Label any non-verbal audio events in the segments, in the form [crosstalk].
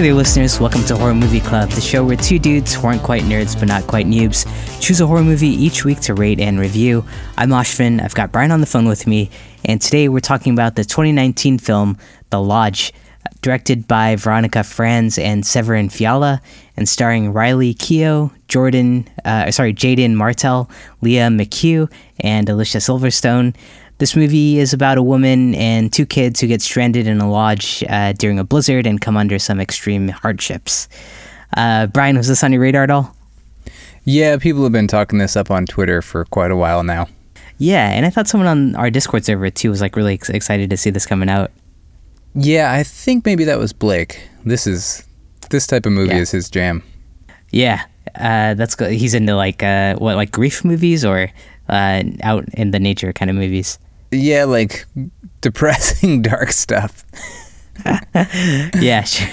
Hey there, listeners. Welcome to Horror Movie Club, the show where two dudes who aren't quite nerds but not quite noobs choose a horror movie each week to rate and review. I'm Ashvin. I've got Brian on the phone with me, and today we're talking about the 2019 film The Lodge, directed by Veronika Franz and Severin Fiala, and starring Riley Keough, Jordan, uh, sorry, Jaden Martell, Lia McHugh, and Alicia Silverstone. This movie is about a woman and two kids who get stranded in a lodge uh, during a blizzard and come under some extreme hardships. Uh, Brian, was this on your radar at all? Yeah, people have been talking this up on Twitter for quite a while now. Yeah, and I thought someone on our Discord server too was like really ex- excited to see this coming out. Yeah, I think maybe that was Blake. This is this type of movie Yeah. is his jam. Yeah, uh, that's good. He's into like uh, what, like grief movies or uh, out in the nature kind of movies. Yeah, like depressing [laughs] dark stuff. [laughs] yeah, sure.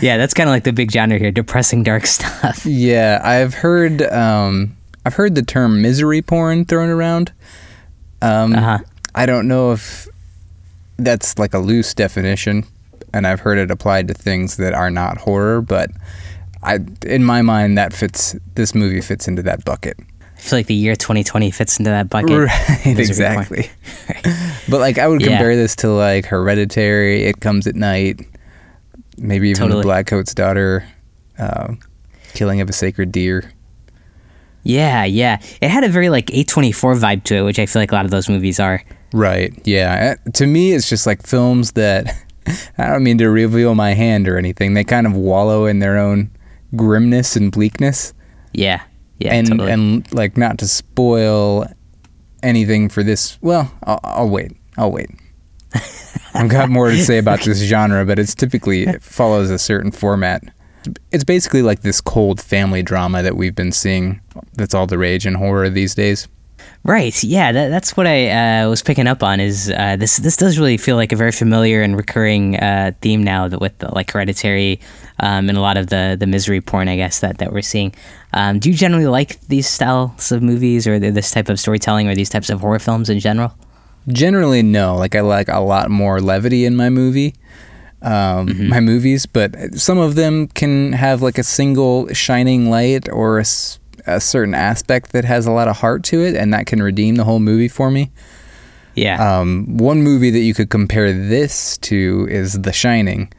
yeah, that's kind of like the big genre here: depressing, dark stuff. [laughs] Yeah, I've heard um I've heard the term misery porn thrown around. Um Uh-huh. I don't know if that's like a loose definition and I've heard it applied to things that are not horror, but I in my mind that fits this movie fits into that bucket. I feel like the year 2020 fits into that bucket. Right, exactly. [laughs] But like I would Yeah. compare this to like Hereditary, It Comes at Night, maybe even Totally. The Black Coat's Daughter, uh, Killing of a Sacred Deer. Yeah, yeah. It had a very like A24 vibe to it, which I feel like a lot of those movies are. Right. Yeah. Uh, To me, it's just like films that [laughs] I don't mean to reveal my hand or anything. They kind of wallow in their own grimness and bleakness, Yeah, yeah, and totally. and like not to spoil anything for this. Well, I'll, I'll wait. I'll wait. I've got more to say [laughs] about this genre, but it's typically it [laughs] follows a certain format. It's basically like this cold family drama that we've been seeing. That's all the rage in horror these days. Right. Yeah, that, that's what I uh, was picking up on. Is uh, this this does really feel like a very familiar and recurring uh, theme now that with the, like Hereditary um, and a lot of the the misery porn, I guess that that we're seeing. Um, do you generally like these styles of movies or this type of storytelling or these types of horror films in general? Generally, no. Like I like a lot more levity in my movie, um, my movies. But some of them can have like a single shining light or a, s- a certain aspect that has a lot of heart to it, and that can redeem the whole movie for me. Yeah. Um, one movie that you could compare this to is The Shining,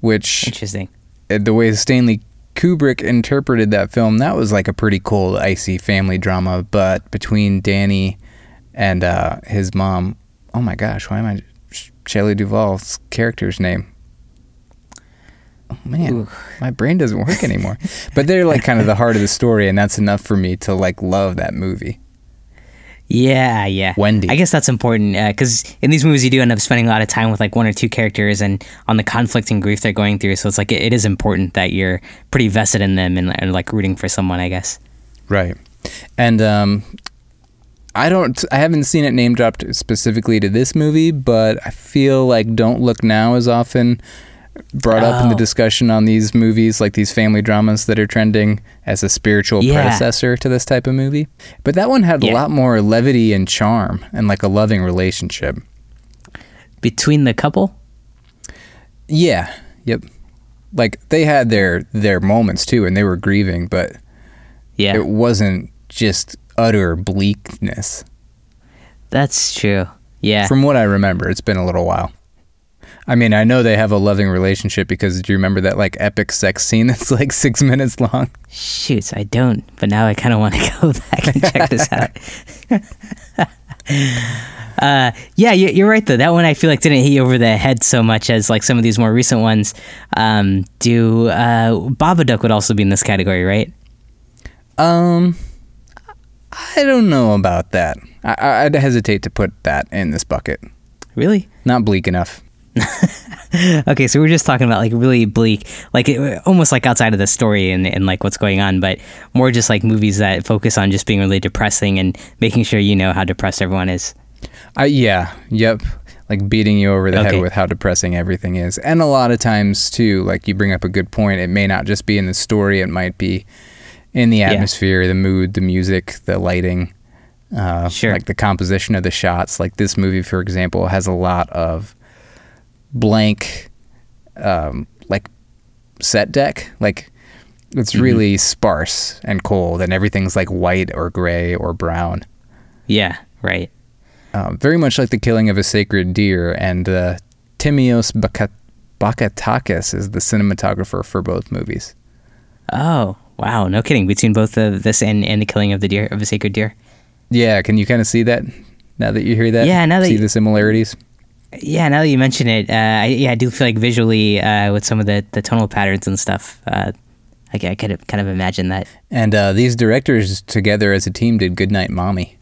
which Interesting. uh, the way Stanley Kubrick interpreted that film, that was like a pretty cold, icy family drama. But between Danny and uh, his mom, oh my gosh, why am I Sh- Shelley Duvall's character's name? Oh man, Ooh. my brain doesn't work anymore. but they're like kind of the heart of the story, and that's enough for me to like love that movie. Yeah, yeah. Wendy. I guess that's important because in these movies you do end up spending a lot of time with like one or two characters and on the conflict and grief they're going through. So it's like it, it is important that you're pretty vested in them and, and like rooting for someone. I guess. Right. And um I don't I haven't seen it name dropped specifically to this movie, but I feel like Don't Look Now is often brought up in the Oh. discussion on these movies like these family dramas that are trending as a spiritual Yeah. predecessor to this type of movie. But that one had a lot more levity and charm and like a loving relationship. Between the couple. Yeah. Yep. Like they had their their moments too and they were grieving, but Yeah, it wasn't just utter bleakness. that's true. Yeah. From what I remember, it's been a little while. I mean, I know they have a loving relationship because do you remember that like epic sex scene [laughs] that's like six minutes long? Shoots, I don't. But now I kind of want to [laughs] go back and check this out. [laughs] uh, yeah, you- you're right though. That one I feel like didn't hit you over the head so much as like some of these more recent ones um, do. Uh, Babadook would also be in this category, right? Um, I don't know about that. I- I'd hesitate to put that in this bucket. Really? Not bleak enough. [laughs] Okay, so we're just talking about like really bleak, like it, almost like outside of the story and, and like what's going on, but more just like movies that focus on just being really depressing and making sure you know how depressed everyone is. I yeah, yep. Like beating you over the Okay. head with how depressing everything is. And a lot of times too, like you bring up a good point, it may not just be in the story, it might be in the atmosphere, the mood, the music, the lighting. Uh, Sure. Like the composition of the shots. Like this movie, for example, has a lot of blank, um, like set deck. Like it's Mm-hmm. really sparse and cold, and everything's like white or gray or brown. Yeah, right. Um, very much like the killing of a sacred deer. And uh, Thimios Bakat- Bakatakis is the cinematographer for both movies. Oh, wow. No kidding. Between both of this and, and the killing of the deer, of a sacred deer. Yeah, can you kind of see that now that you hear that? Yeah, now that see you- the similarities. Yeah, now that you mention it, uh, I, yeah, I do feel like visually uh, with some of the, the tonal patterns and stuff, uh, I, I could kind of imagine that. And uh, these directors together as a team did Goodnight Mommy.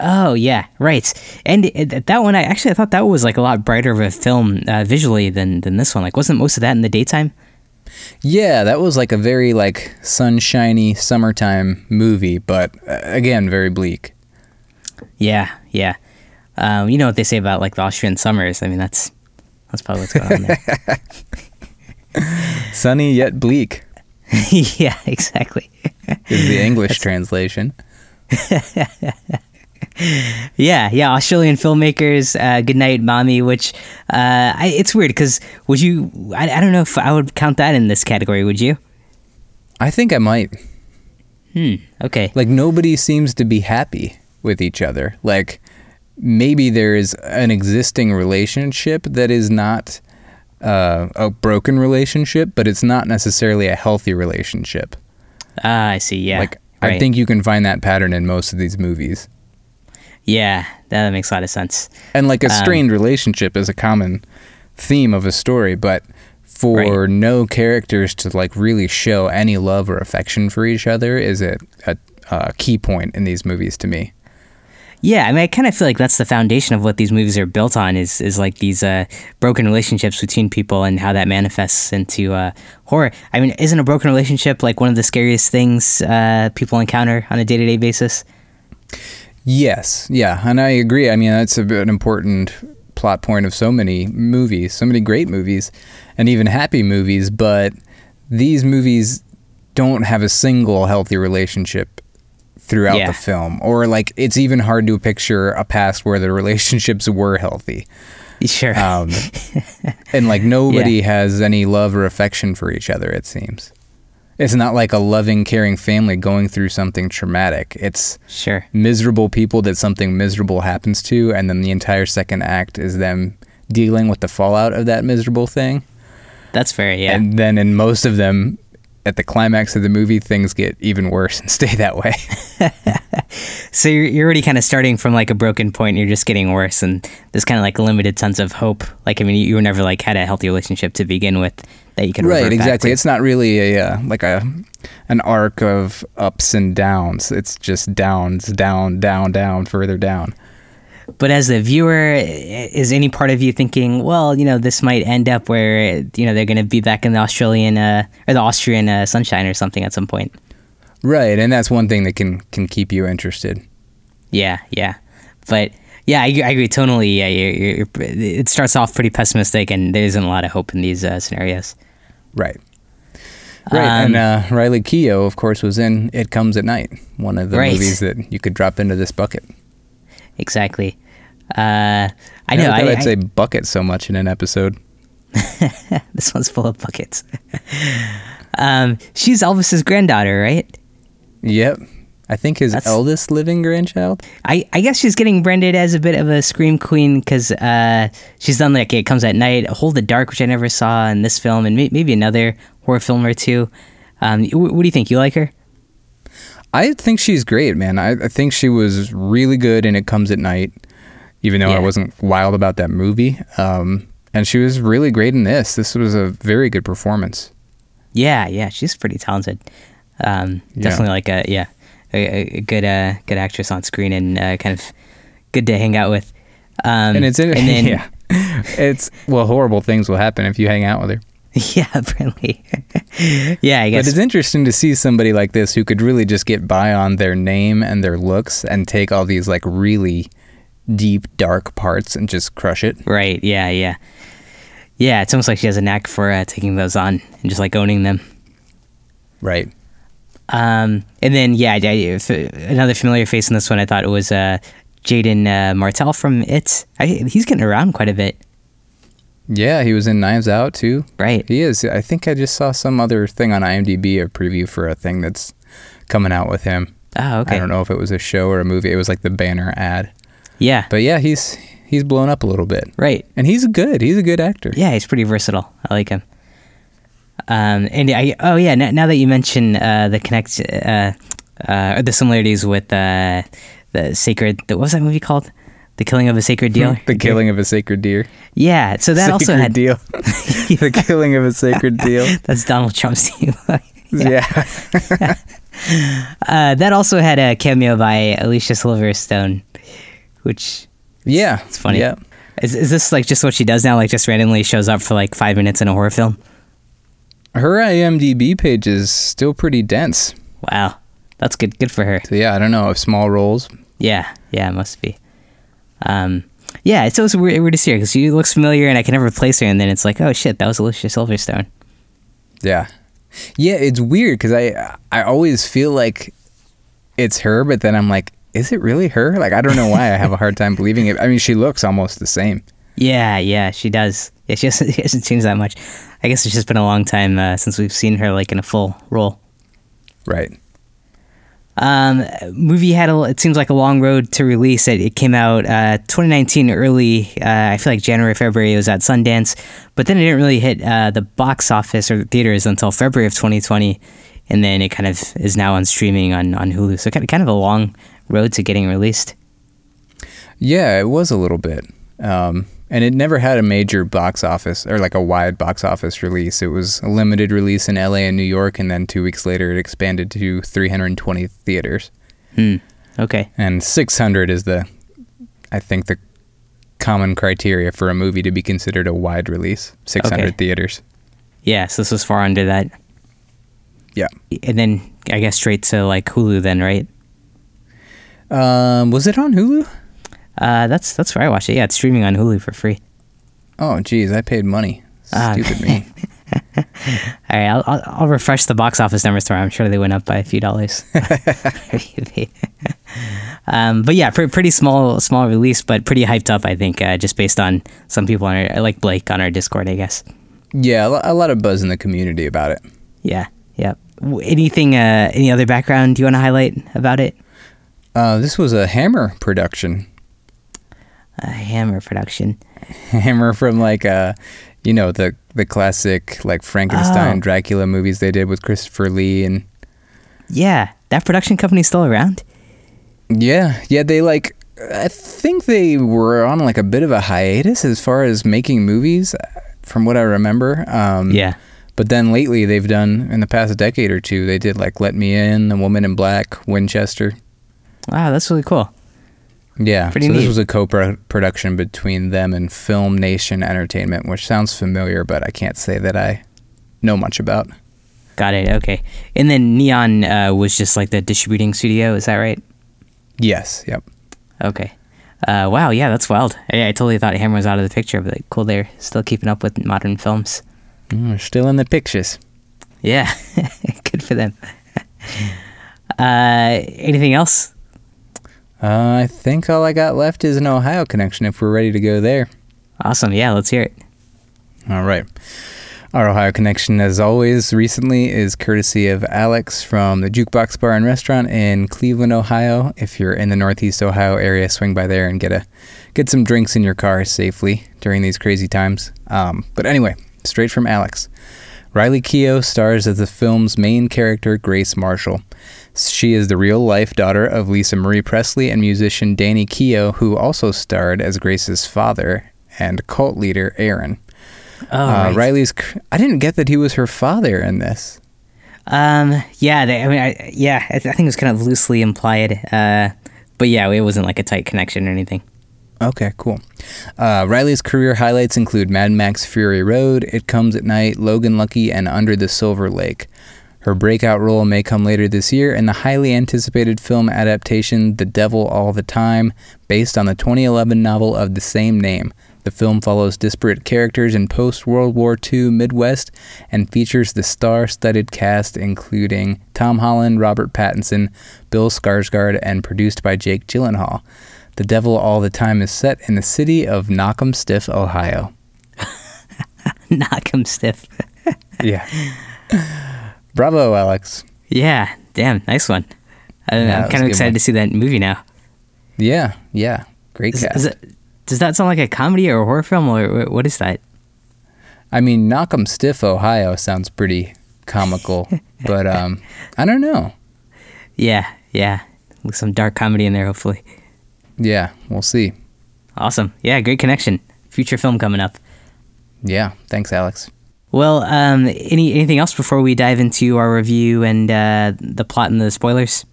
Oh yeah, right. And it, that one, I actually I thought that was like a lot brighter of a film uh, visually than than this one. Like, wasn't most of that in the daytime? Yeah, that was like a very like sunshiny summertime movie, but uh, again, very bleak. Yeah, yeah. Um, you know what they say about like the Austrian summers? I mean, that's that's probably what's going on there. [laughs] Sunny yet bleak [laughs] yeah, exactly. is the English translation. [laughs] Yeah, yeah. Australian filmmakers, uh, Goodnight Mommy, which uh, I, it's weird because would you? I, I don't know if I would count that in this category. Would you? I think I might. Hmm. Okay. Like nobody seems to be happy with each other. Like maybe there's an existing relationship that is not uh, a broken relationship, but it's not necessarily a healthy relationship. Ah, I see. Yeah. Like I think you can find that pattern in most of these movies. Yeah, that makes a lot of sense. And like a Um, strained relationship is a common theme of a story, but for Right. no characters to like really show any love or affection for each other is a, a, a key point in these movies to me. Yeah, I mean, I kind of feel like that's the foundation of what these movies are built on is is like these uh, broken relationships between people and how that manifests into uh, horror. I mean, isn't a broken relationship like one of the scariest things uh, people encounter on a day to day basis? Yes, yeah, and I agree. I mean, that's an important plot point of so many movies, so many great movies, and even happy movies. But these movies don't have a single healthy relationship throughout Yeah. the film, or like it's even hard to picture a past where the [laughs] relationships were healthy. Sure. Um, [laughs] and like nobody has any love or affection for each other. It seems. It's not like a loving, caring family going through something traumatic. It's sure. miserable people that something miserable happens to, and then the entire second act is them dealing with the fallout of that miserable thing. That's fair. Yeah. And then in most of them, at the climax of the movie, things get even worse and [laughs] stay that way. [laughs] so you're, you're already kind of starting from like a broken point. And you're just getting worse, and there's kind of like limited sense of hope. Like I mean, you, you were never like had a healthy relationship to begin with that you can right, exactly. It's not really a uh, like a an arc of ups and downs. It's just downs, down, down, down, further down. But as a viewer, is any part of you thinking, well, you know, this might end up where you know they're going to be back in the Australian uh, or the Austrian uh, sunshine or something at some point? Right, and that's one thing that can can keep you interested. Yeah, yeah. But yeah, I, I agree totally. Yeah, you're, you're, you're- it starts off pretty pessimistic, and there isn't a lot of hope in these uh, scenarios. Right. Right, Um, and uh, Riley Keough, of course, was in "It Comes at Night," one of the Right. movies that you could drop into this bucket. Exactly. Uh, I know. I, I'd I- say bucket so much in an episode. [laughs] this one's full of buckets. [laughs] um, she's Elvis's granddaughter, right? Yep, I think his That's- eldest living grandchild. I, I guess she's getting branded as a bit of a scream queen because uh, she's done like it comes at night, Hold the Dark, which I never saw in this film, and may, maybe another horror film or two. Um, wh- what do you think? You like her? I think she's great, man. I, I think she was really good in "It Comes at Night," even though Yeah. I wasn't wild about that movie. Um, and she was really great in this. This was a very good performance. Yeah, yeah, she's pretty talented. Um, Yeah. definitely like a yeah, a, a good uh, good actress on screen and uh, kind of good to hang out with. Um, And it's in, and then [laughs] yeah, it's well, horrible things will happen if you hang out with her. [laughs] yeah, apparently, [laughs] yeah, I guess. But it's interesting to see somebody like this who could really just get by on their name and their looks and take all these like really deep, dark parts and just crush it. right. Yeah, yeah, yeah. It's almost like she has a knack for uh, taking those on and just like owning them. Right. Um, and then yeah, I, another familiar face in this one. I thought it was uh, Jaden uh, Martell from It. I, he's getting around quite a bit. Yeah, he was in Knives Out too. Right. He is. I think I just saw some other thing on IMDb, a preview for a thing that's coming out with him. Oh, okay. I don't know if it was a show or a movie. It was like the banner ad. Yeah. But yeah, he's he's blown up a little bit. right. And he's good. He's a good actor. Yeah, he's pretty versatile. I like him. Um, and I oh yeah, now, now that you mention uh, the connect uh, uh, or the similarities with uh, the sacred, the, what was that movie called? The Killing of a Sacred Deer. the killing of a sacred deer. Yeah, so that also sacred had deal. [laughs] [laughs] the killing of a sacred deal. [laughs] that's Donald Trump's team. Yeah. uh, that also had a cameo by Alicia Silverstone, which Yeah. It's funny. Yeah. is is this like just what she does now? Like just randomly shows up for like five minutes in a horror film? Her IMDb page is still pretty dense. Wow, that's good. Good for her. So yeah, I don't know if small roles. Yeah, yeah, it must be. Um, yeah, it's always weird, weird to see her because she looks familiar, and I can never place her, and then it's like, oh shit, that was Alicia Silverstone. Yeah. Yeah, it's weird because I I always feel like it's her, but then I'm like, is it really her? Like I don't know why I have a hard time believing it. I mean, she looks almost the same. Yeah, yeah, she does. Yeah, she hasn't, [laughs] she hasn't changed that much. I guess it's just been a long time uh, since we've seen her like in a full role. Right. Um, movie had a. It seems like a long road to release. It, it came out uh, 2019 early. Uh, I feel like January, February. It was at Sundance, but then it didn't really hit uh, the box office or the theaters until February of 2020, and then it kind of is now on streaming on on Hulu. So kind of kind of a long road to getting released. Yeah, it was a little bit. Um, and it never had a major box office or like a wide box office release. It was a limited release in LA and New York, and then two weeks later it expanded to 320 theaters. Hmm. Okay. And 600 is the, I think, the common criteria for a movie to be considered a wide release. 600 Okay. theaters. Yeah. So this was far under that, Yeah. and then I guess straight to like Hulu. Then right. Um, was it on Hulu? Uh, that's that's where I watched it. Yeah, it's streaming on Hulu for free. Oh, geez, I paid money. Ah. Stupid me. [laughs] All right, I'll, I'll, I'll refresh the box office numbers tomorrow. I'm sure they went up by a few dollars. [laughs] [laughs] um, but yeah, pre- pretty small small release, but pretty hyped up. I think uh, just based on some people on our like Blake on our Discord. I guess. Yeah, a lot of buzz in the community about it. Yeah, yeah. Anything? Uh, any other background you want to highlight about it? Uh, this was a Hammer production. A Hammer production. [laughs] Hammer from like uh you know the the classic like Frankenstein Oh. Dracula movies they did with Christopher Lee and Yeah, that production company's still around. yeah yeah they like I think they were on like a bit of a hiatus as far as making movies uh, from what I remember um Yeah. but then lately they've done in the past decade or two they did like Let Me In The Woman in Black Winchester Wow, that's really cool. yeah Pretty so neat. this was a co-production between them and FilmNation Entertainment which sounds familiar but I can't say that I know much about Got it. Okay. And then Neon uh, was just like the distributing studio. Is that right? yes yep Okay. Uh, wow. Yeah, that's wild. I, I totally thought Hammer was out of the picture, but like, cool. They're still keeping up with modern films. Mm, still in the pictures. Yeah. [laughs] Good for them. [laughs] uh, anything else? Uh, I think all I got left is an Ohio connection if we're ready to go there. Awesome. Yeah, let's hear it. All right. Our Ohio connection, as always, recently is courtesy of Alex from the Jukebox Bar and Restaurant in Cleveland, Ohio. If you're in the Northeast Ohio area, swing by there and get a get some drinks in your car safely during these crazy times. Um, but anyway, straight from Alex. Riley Keough stars as the film's main character, Grace Marshall. She is the real life daughter of Lisa Marie Presley and musician Danny Keough, who also starred as Grace's father and cult leader Aaron. Oh, uh, right. Riley's. cr- I didn't get that he was her father in this. Um, yeah, they, I mean, I, yeah, I, th- I think it was kind of loosely implied. Uh, but yeah, it wasn't like a tight connection or anything. Okay, cool. Uh, Riley's career highlights include Mad Max Fury Road, It Comes at Night, Logan Lucky, and Under the Silver Lake. Her breakout role may come later this year in the highly anticipated film adaptation The Devil All the Time, based on the 2011 novel of the same name. The film follows disparate characters in post World War II Midwest and features the star studded cast, including Tom Holland, Robert Pattinson, Bill Skarsgård, and produced by Jake Gyllenhaal. The Devil All the Time is set in the city of Knock'em Stiff, Ohio. [laughs] Knock 'em stiff. [laughs] yeah. Bravo, Alex. Yeah, damn, nice one. I don't know. Yeah, I'm kind of excited one. to see that movie now. Yeah, yeah. Great Is, cast. is it, does that sound like a comedy or a horror film, or what is that? I mean, Knock 'em Stiff, Ohio sounds pretty comical, [laughs] but um, I don't know. Yeah, yeah, some dark comedy in there, hopefully. Yeah, we'll see. Awesome. Yeah, great connection. Future film coming up. Yeah, thanks, Alex. Well, um, any anything else before we dive into our review and uh, the plot and the spoilers?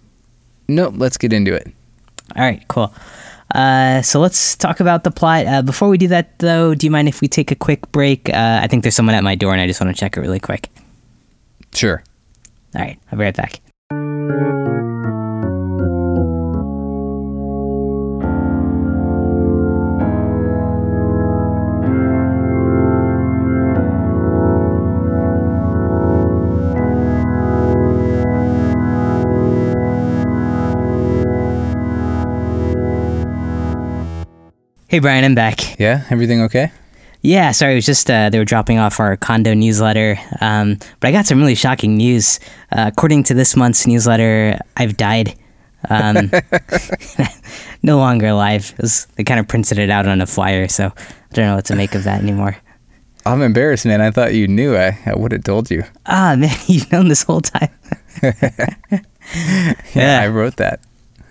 Nope, let's get into it. All right, cool. Uh, so let's talk about the plot. Uh, before we do that, though, do you mind if we take a quick break? Uh, I think there's someone at my door, and I just want to check it really quick. Sure. All right, I'll be right back. Hey, Brian, I'm back. Yeah, everything okay? Yeah, sorry, it was just uh, they were dropping off our condo newsletter. Um, but I got some really shocking news. Uh, according to this month's newsletter, I've died. Um, [laughs] [laughs] no longer alive. It was, they kind of printed it out on a flyer, so I don't know what to make of that anymore. I'm embarrassed, man. I thought you knew. I, I would have told you. Ah, [laughs] man, you've known this whole time. Yeah, Yeah. I wrote that.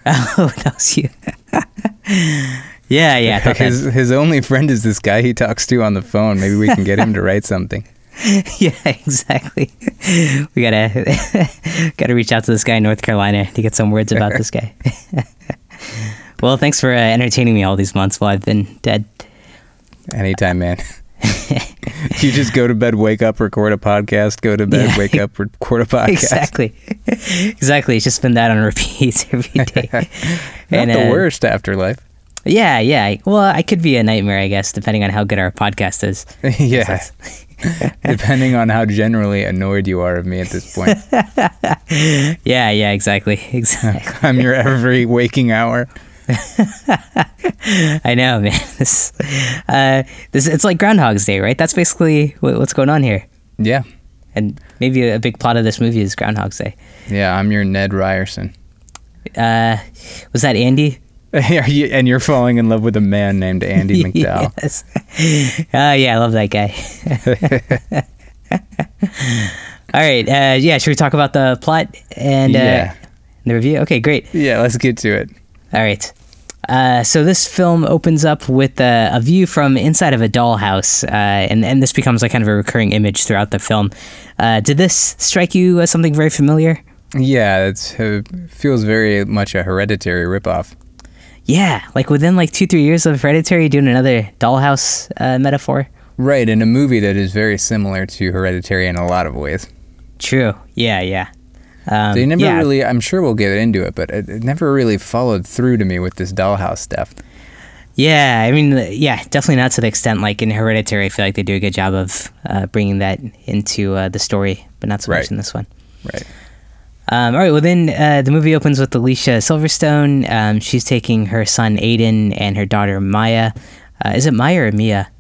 oh, that was you. Yeah, yeah. I thought that- His his only friend is this guy he talks to on the phone. Maybe we can get him to write something. [laughs] yeah, exactly. [laughs] We gotta [laughs] gotta reach out to this guy in North Carolina to get some words about this guy. well, thanks for uh, entertaining me all these months while I've been dead. Anytime, man. you just go to bed, wake up, record a podcast. Go to bed, Yeah. wake up, record a podcast. exactly, exactly. It's just been that on repeat every day. Not And, the uh, worst afterlife. Yeah, yeah. Well, I could be a nightmare, I guess, depending on how good our podcast is. [laughs] yeah. [laughs] [laughs] Depending on how generally annoyed you are of me at this point. Yeah, yeah, exactly, exactly. I'm your every waking hour. I know, man. This, uh, this, it's like Groundhog's Day, right? That's basically what, what's going on here. Yeah. And maybe a big plot of this movie is Groundhog's Day. Yeah, I'm your Ned Ryerson. Uh, was that Andy? [laughs] And you're falling in love with a man named Andy [laughs] MacDowell. yes. [laughs] Oh yeah, I love that guy. All right. Uh, yeah. Should we talk about the plot and uh, Yeah. the review? Okay, great. Yeah, let's get to it. All right. Uh, so this film opens up with uh, a view from inside of a dollhouse, uh, and and this becomes like kind of a recurring image throughout the film. Uh, did this strike you as something very familiar? Yeah, it feels very much a hereditary ripoff. Yeah, like within like two three years of Hereditary, doing another dollhouse uh, metaphor. Right, in a movie that is very similar to Hereditary in a lot of ways. True. Yeah, yeah. Um, They never yeah. really, I'm sure we'll get into it, but it, it never really followed through to me with this dollhouse stuff. Yeah, I mean, yeah, definitely not to the extent like in Hereditary. I feel like they do a good job of uh, bringing that into uh, the story, but not so much in this one. Right. Um, all right, well, then uh, the movie opens with Alicia Silverstone. Um, she's taking her son Aiden and her daughter Maya. Uh, is it Maya or Mia?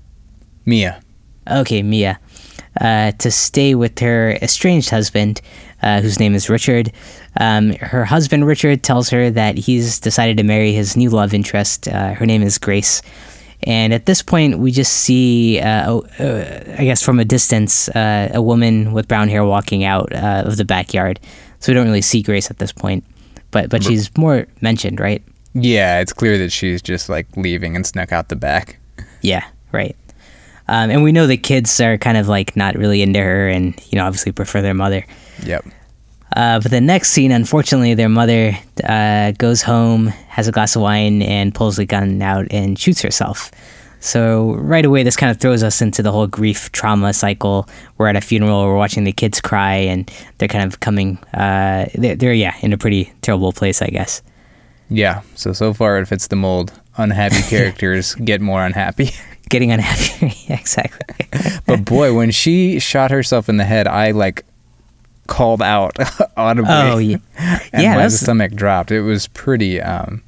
Mia. Okay, Mia. Uh, to stay with her estranged husband, uh, whose name is Richard. Um, her husband, Richard, tells her that he's decided to marry his new love interest. Uh, her name is Grace. And at this point, we just see, uh, uh, I guess from a distance, uh, a woman with brown hair walking out uh, of the backyard. So we don't really see Grace at this point. But, but she's more mentioned, right? Yeah, it's clear that she's just like leaving and snuck out the back. Yeah, right. Um, and we know the kids are kind of like not really into her and, you know, obviously prefer their mother. Yep. Uh, but the next scene, unfortunately, their mother uh, goes home, has a glass of wine, and pulls the gun out and shoots herself. So right away, this kind of throws us into the whole grief trauma cycle. We're at a funeral, we're watching the kids cry, and they're kind of coming. Uh, they're, they're yeah in a pretty terrible place, I guess. Yeah, so so far it fits the mold. Unhappy [laughs] characters get more unhappy. [laughs] Getting unhappy, [laughs] yeah, exactly. But boy, when she shot herself in the head, I like called out audibly. oh yeah, and yeah. my That's, stomach dropped. It was pretty, um,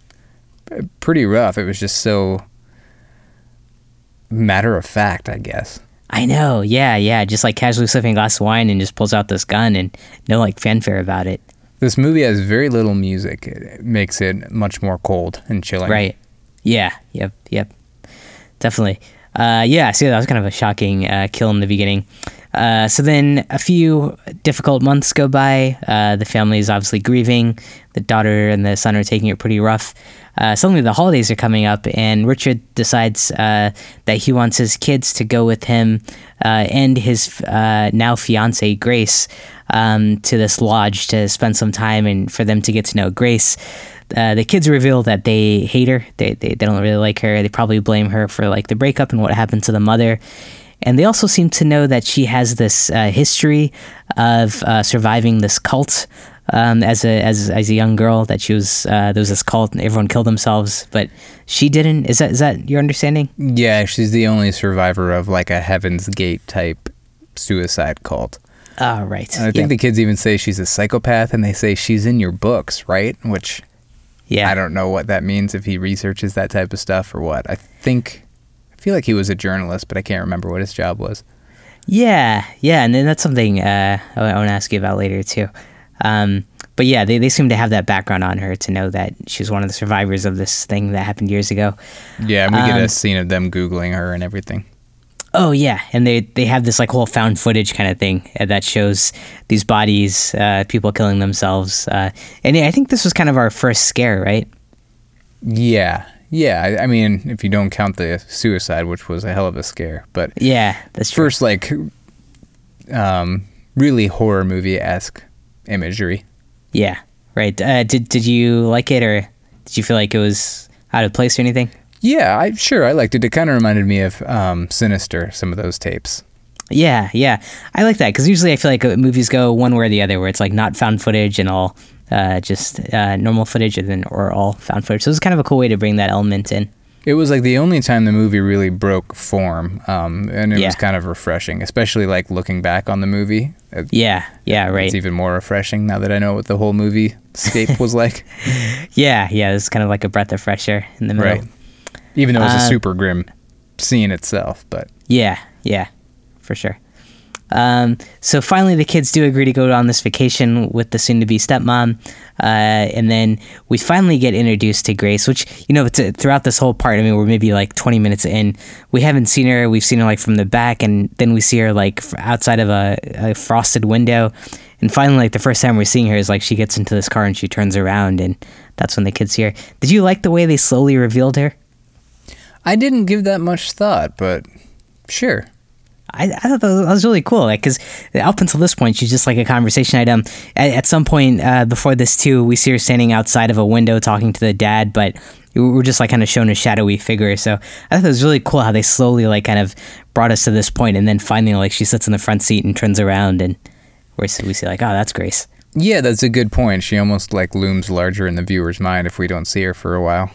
pretty rough. It was just so matter of fact, I guess. I know. Yeah, yeah. Just like casually sipping a glass of wine and just pulls out this gun and no like fanfare about it. This movie has very little music. It makes it much more cold and chilling. Right. Yeah. Yep. Yep. Definitely. Uh, yeah. See, that was kind of a shocking uh, kill in the beginning. Uh, so then a few difficult months go by. Uh, the family is obviously grieving. The daughter and the son are taking it pretty rough. Uh, suddenly the holidays are coming up, and Richard decides uh, that he wants his kids to go with him uh, and his uh, now fiance Grace um, to this lodge to spend some time and for them to get to know Grace. Uh, the kids reveal that they hate her. They, they, they don't really like her. They probably blame her for like the breakup and what happened to the mother. And they also seem to know that she has this uh, history of uh, surviving this cult um, as a as, as a young girl. That she was uh, there was this cult and everyone killed themselves, but she didn't. Is that is that your understanding? Yeah, she's the only survivor of like a Heaven's Gate type suicide cult. Oh, right. And I think Yep. the kids even say she's a psychopath, and they say she's in your books, right? Which yeah. I don't know what that means if he researches that type of stuff or what. I think I feel like he was a journalist, but I can't remember what his job was. Yeah, yeah, and then that's something uh, I, want to ask you about later too. Um, but yeah, they, they seem to have that background on her to know that she's one of the survivors of this thing that happened years ago. Yeah, and we get Um, a scene of them googling her and everything. Oh yeah, and they they have this like whole found footage kind of thing uh, that shows these bodies, uh, people killing themselves, uh, and yeah, I think this was kind of our first scare, right? Yeah, yeah. I, I mean, if you don't count the suicide, which was a hell of a scare, but Yeah, that's true. first like um, really horror movie esque imagery. Yeah, right. Uh, did did you like it, or did you feel like it was out of place or anything? Yeah, I sure I liked it. It kind of reminded me of um, Sinister. Some of those tapes. Yeah, yeah, I like that because usually I feel like uh, movies go one way or the other, where it's like not found footage and all uh, just uh, normal footage, and then or all found footage. So it was kind of a cool way to bring that element in. It was like the only time the movie really broke form, um, and it Yeah. was kind of refreshing, especially like looking back on the movie. It- Yeah, yeah, right. It's even more refreshing now that I know what the whole movie scape was like. [laughs] Yeah, yeah, it's kind of like a breath of fresh air in the middle. right. Even though it was a Uh, super grim scene itself, but Yeah, yeah, for sure. Um, so finally, the kids do agree to go on this vacation with the soon-to-be stepmom, uh, and then we finally get introduced to Grace. Which you know, uh, throughout this whole part, I mean, we're maybe like twenty minutes in. We haven't seen her. We've seen her like from the back, and then we see her like outside of a, a frosted window. And finally, like the first time we're seeing her is like she gets into this car and she turns around, and that's when the kids see her. Did you like the way they slowly revealed her? I didn't give that much thought. But sure. I, I thought that was, really cool. Like, cause up until this point, she's just like a conversation item. At, at some point uh, before this too, we see her standing outside of a window talking to the dad, but we're just like kind of shown a shadowy figure. So I thought it was really cool how they slowly like kind of brought us to this point, and then finally like she sits in the front seat and turns around, and we see, we see like, oh, that's Grace. Yeah, that's a good point. She almost like looms larger in the viewer's mind if we don't see her for a while.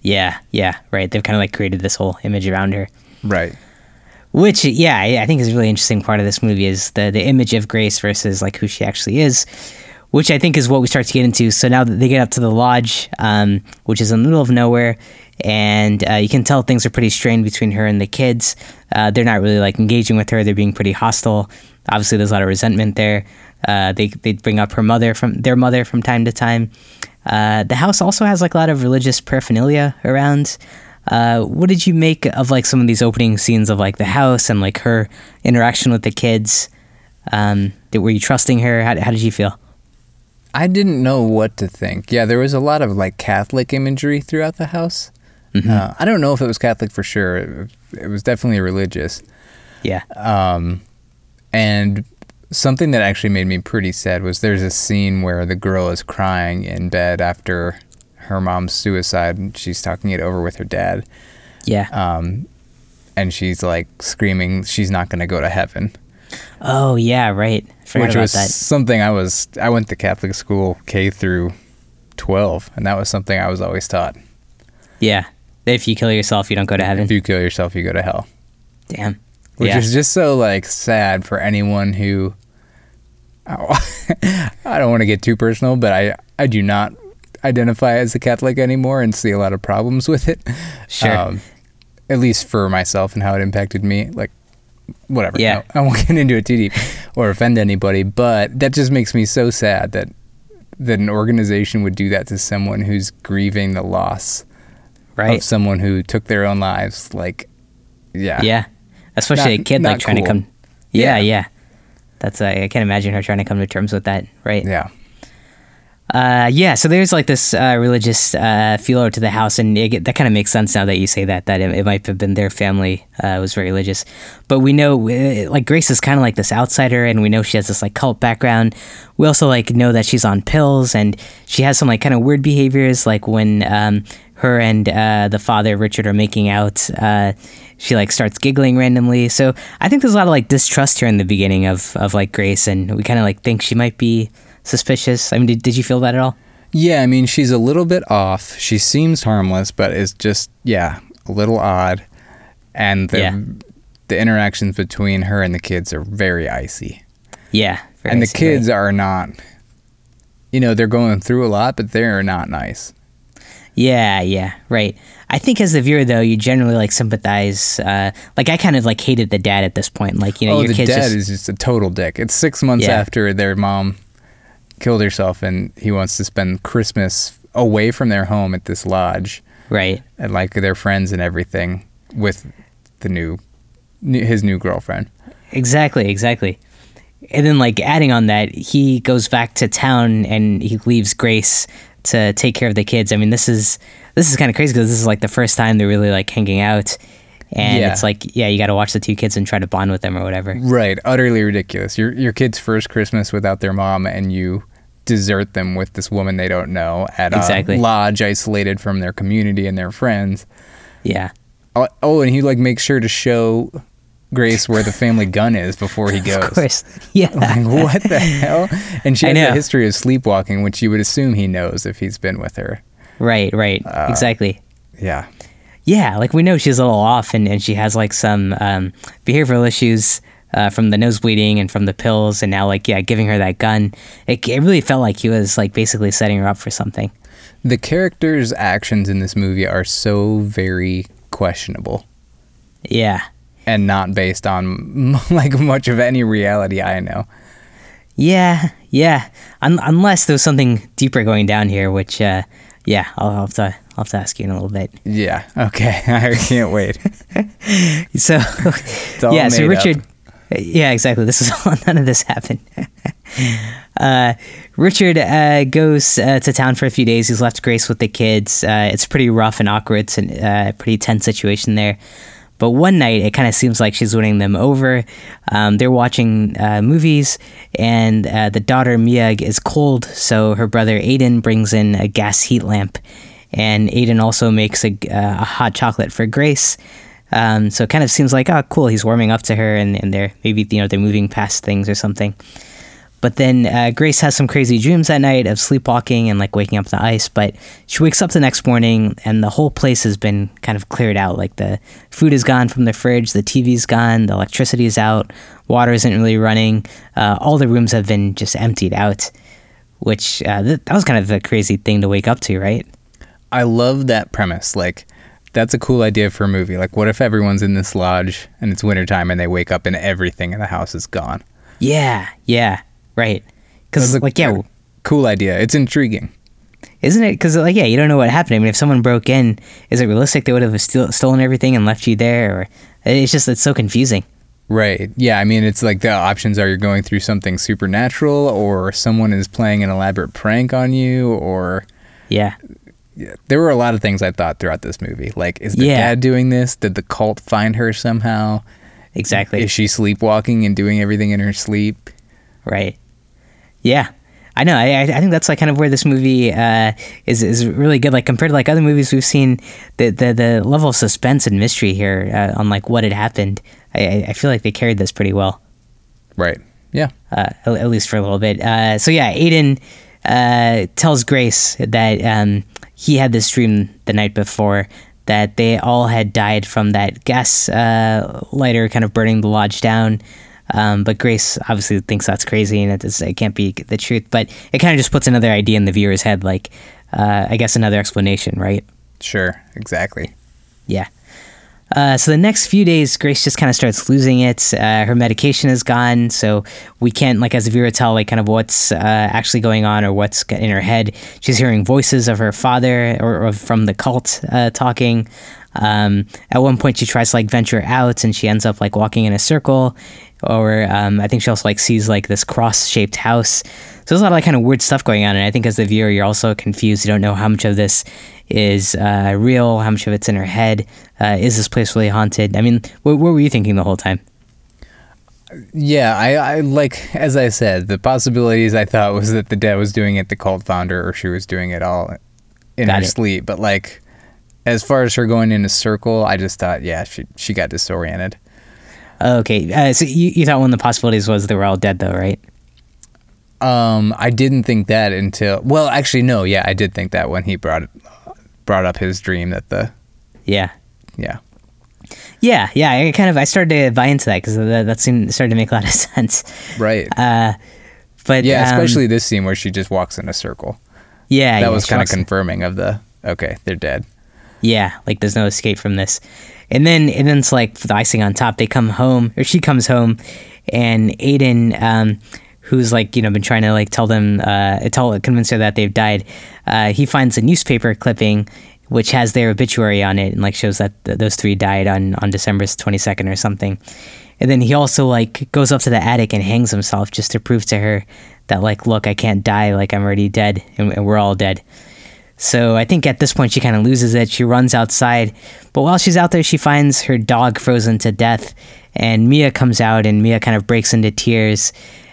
Yeah, yeah, right. They've kind of like created this whole image around her. Right. Which, yeah, I think is a really interesting part of this movie is the the image of Grace versus like who she actually is, which I think is what we start to get into. So now that they get up to the lodge, um, which is in the middle of nowhere, and uh, you can tell things are pretty strained between her and the kids. Uh, they're not really like engaging with her. They're being pretty hostile. Obviously, there's a lot of resentment there. Uh, they they bring up her mother from their mother from time to time. Uh, the house also has like a lot of religious paraphernalia around. Uh, what did you make of like some of these opening scenes of like the house and like her interaction with the kids? Um, were you trusting her? How, how did you feel? I didn't know what to think. Yeah, there was a lot of like Catholic imagery throughout the house. Uh, I don't know if it was Catholic for sure. It, it was definitely religious. Yeah. Um, and something that actually made me pretty sad was there's a scene where the girl is crying in bed after her mom's suicide. and She's talking it over with her dad. Yeah. Um, and she's like screaming, she's not going to go to heaven. oh yeah. Right. Forgot which about was that. something I was I went to Catholic school K through 12 and that was something I was always taught. Yeah. If you kill yourself, you don't go to heaven. If you kill yourself, you go to hell. Damn. Which yeah. is just so like sad for anyone who [laughs] I don't want to get too personal, but I I do not identify as a Catholic anymore and see a lot of problems with it. Um, Sure. at least for myself and how it impacted me. Like whatever. Yeah. I, I won't [laughs] get into it too deep or offend anybody, but that just makes me so sad that that an organization would do that to someone who's grieving the loss Right. of someone who took their own lives. Like, yeah, Yeah, especially Not- a kid like trying to come. Yeah, Yeah. yeah. That's uh, I can't imagine her trying to come to terms with that. Right. yeah. Uh, yeah. So there's like this uh, religious uh, feeler to the house, and it, that kind of makes sense now that you say that. That it, it might have been their family uh, was very religious, but we know like Grace is kind of like this outsider, and we know she has this like cult background. We also like know that she's on pills, and she has some like kind of weird behaviors, like when um, her and uh, the father Richard are making out. She like starts giggling randomly. So I think there's a lot of like distrust here in the beginning of of like Grace, and we kind of like think she might be suspicious. I mean, did, did you feel that at all? Yeah, I mean, she's a little bit off. She seems harmless, but is just yeah, a little odd. And the Yeah. the interactions between her and the kids are very icy. Yeah. very and the icy, right. kids are not you know, they're going through a lot, but they're not nice. Yeah, yeah, right. I think as the viewer though, you generally like sympathize. Uh, like I kind of like hated the dad at this point. Like you know, oh, your the kids dad just is just a total dick. It's six months Yeah. after their mom killed herself, and he wants to spend Christmas away from their home at this lodge right. and like their friends and everything with the new, new his new girlfriend. Exactly, exactly. And then like adding on that, he goes back to town and he leaves Grace to take care of the kids. I mean, this is this is kind of crazy because this is like the first time they're really like hanging out. And Yeah. it's like, yeah, you got to watch the two kids and try to bond with them or whatever. Right, utterly ridiculous. Your your kid's first Christmas without their mom, and you desert them with this woman they don't know at Exactly. a lodge isolated from their community and their friends. Yeah. Oh, oh, and he like makes sure to show Grace where the family gun is before he [laughs] goes. Of course. [laughs] Yeah. Like, what the hell? And she has a history of sleepwalking, which you would assume he knows if he's been with her. right, right. Uh, exactly. Yeah. Yeah, like we know she's a little off and, and she has like some um, behavioral issues uh, from the nose bleeding and from the pills and now like yeah, giving her that gun. It, it really felt like he was like basically setting her up for something. The characters' actions in this movie are so very questionable Yeah. and not based on [laughs] like much of any reality I know. Yeah, yeah. Un- unless there's something deeper going down here, which uh, yeah, I'll have to I'll have to ask you in a little bit. Yeah. Okay. [laughs] I can't wait. [laughs] So yeah, so made up. Richard. Yeah, exactly. This is [laughs] all, none of this happened. uh, Richard uh, goes uh, to town for a few days. He's left Grace with the kids. Uh, it's pretty rough and awkward. It's a uh, pretty tense situation there. But one night, it kind of seems like she's winning them over. Um, they're watching uh, movies, and uh, the daughter Mia is cold, so her brother Aiden brings in a gas heat lamp, and Aiden also makes a, uh, a hot chocolate for Grace. Um, so it kind of seems like, oh, cool, he's warming up to her, and, and they're maybe you know they're moving past things or something. But then uh, Grace has some crazy dreams that night of sleepwalking and like waking up the ice. But she wakes up the next morning and the whole place has been kind of cleared out. Like the food is gone from the fridge, the TV's gone, the electricity is out, water isn't really running. Uh, all the rooms have been just emptied out, which uh, th- that was kind of a crazy thing to wake up to, right? I love that premise. Like, that's a cool idea for a movie. Like, what if everyone's in this lodge and it's wintertime and they wake up and everything in the house is gone? Yeah, yeah, right. Because like yeah, Cool idea. It's intriguing. Isn't it? Because like yeah, you don't know what happened. I mean, if someone broke in, is it realistic they would have steal, stolen everything and left you there? Or it's just it's so confusing. Right. Yeah. I mean, it's like the options are you're going through something supernatural, or someone is playing an elaborate prank on you, or yeah, there were a lot of things I thought throughout this movie. Like, is the Yeah. dad doing this? Did the cult find her somehow? exactly. Is she sleepwalking and doing everything in her sleep? Right. Yeah. I know. I, I think that's like kind of where this movie uh, is is really good. Like compared to like other movies we've seen, the the, the level of suspense and mystery here uh, on like what had happened. I, I- I feel like they carried this pretty well. Right. Yeah. uh, at, at least for a little bit. Uh, so yeah, Aiden uh, tells Grace that um, he had this dream the night before that they all had died from that gas uh, lighter kind of burning the lodge down. Um, but Grace obviously thinks that's crazy and it, it can't be the truth. But it kind of just puts another idea in the viewer's head, like uh, I guess another explanation, right? Sure. Exactly. Yeah. Uh, so the next few days, Grace just kind of starts losing it. Uh, her medication is gone, so we can't, like, as a viewer, tell like kind of what's uh, actually going on or what's in her head. She's hearing voices of her father or, or from the cult uh, talking. Um, at one point, she tries to like venture out, and she ends up like walking in a circle. Or um, I think she also like sees like this cross-shaped house. So there's a lot of like, kind of weird stuff going on, and I think as the viewer, you're also confused. You don't know how much of this is uh, real, how much of it's in her head. Uh, is this place really haunted? I mean, what, what were you thinking the whole time? Yeah, I, I like as I said, the possibilities I thought was that the dad was doing it the cult founder or she was doing it all in Got her it. sleep. But like as far as her going in a circle, I just thought, yeah, she she got disoriented. Okay, uh, so you, you thought one of the possibilities was they were all dead, though, right? Um, I didn't think that until well, actually no, yeah, I did think that when he brought brought up his dream that the Yeah. yeah. Yeah, yeah. I kind of I started to buy into that because that, that seemed started to make a lot of [laughs] sense. Right. Uh, but yeah, um, especially this scene where she just walks in a circle. yeah, That yeah, was kind of confirming of the okay, they're dead. Yeah, like there's no escape from this. And then and then it's like the icing on top, they come home or she comes home and Aiden um who's like, you know, been trying to like tell them uh tell convince her that they've died. Uh he finds a newspaper clipping which has their obituary on it and like shows that th- those three died on on December 22nd or something. And then he also like goes up to the attic and hangs himself just to prove to her that like look, I can't die, like I'm already dead and, and we're all dead. So I think at this point she kind of loses it. She runs outside, but while she's out there, she finds her dog frozen to death, and Mia comes out, and Mia kind of breaks into tears,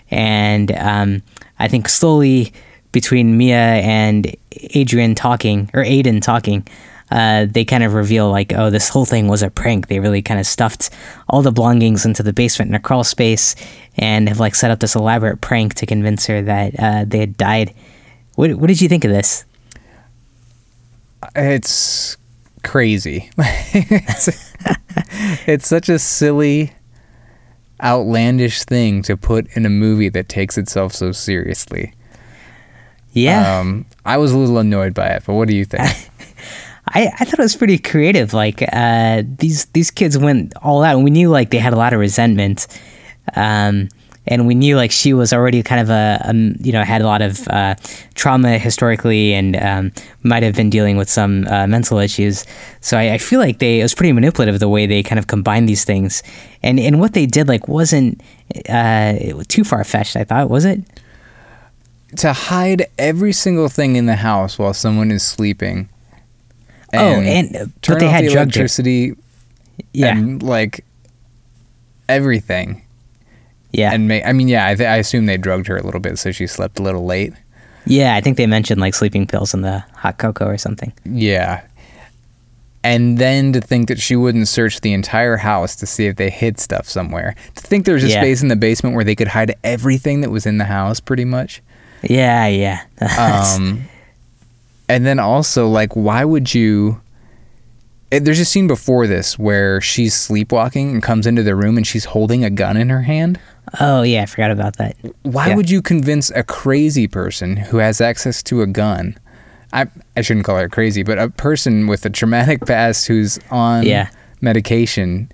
and um, I think slowly between Mia and Adrian talking or Aiden talking. Uh, they kind of reveal like, oh, this whole thing was a prank. They really kind of stuffed all the belongings into the basement in a crawl space, and have like set up this elaborate prank to convince her that uh, they had died. What, what did you think of this? It's crazy. [laughs] it's, it's such a silly, outlandish thing to put in a movie that takes itself so seriously. Yeah, Um, I was a little annoyed by it, but what do you think? [laughs] I, I thought it was pretty creative. Like uh, these these kids went all out, and we knew like they had a lot of resentment, um, and we knew like she was already kind of a, um you know had a lot of uh, trauma historically, and um, might have been dealing with some uh, mental issues. So I, I feel like they it was pretty manipulative the way they kind of combined these things, and and what they did like wasn't uh, too far fetched. I thought was it? to hide every single thing in the house while someone is sleeping. Oh, and- but they off had the electricity Yeah, and like everything. Yeah. And ma- I mean, yeah, I, th- I assume they drugged her a little bit, so she slept a little late. Yeah, I think they mentioned like sleeping pills in the hot cocoa or something. Yeah. And then to think that she wouldn't search the entire house to see if they hid stuff somewhere. To think there was a Yeah. space in the basement where they could hide everything that was in the house, pretty much. Yeah, yeah. [laughs] Um, and then also, like, why would you? eh, There's a scene before this where she's sleepwalking and comes into the room and she's holding a gun in her hand. Oh yeah, I forgot about that. Why Yeah. would you convince a crazy person who has access to a gun? I I shouldn't call her crazy, but a person with a traumatic [laughs] past who's on Yeah. medication,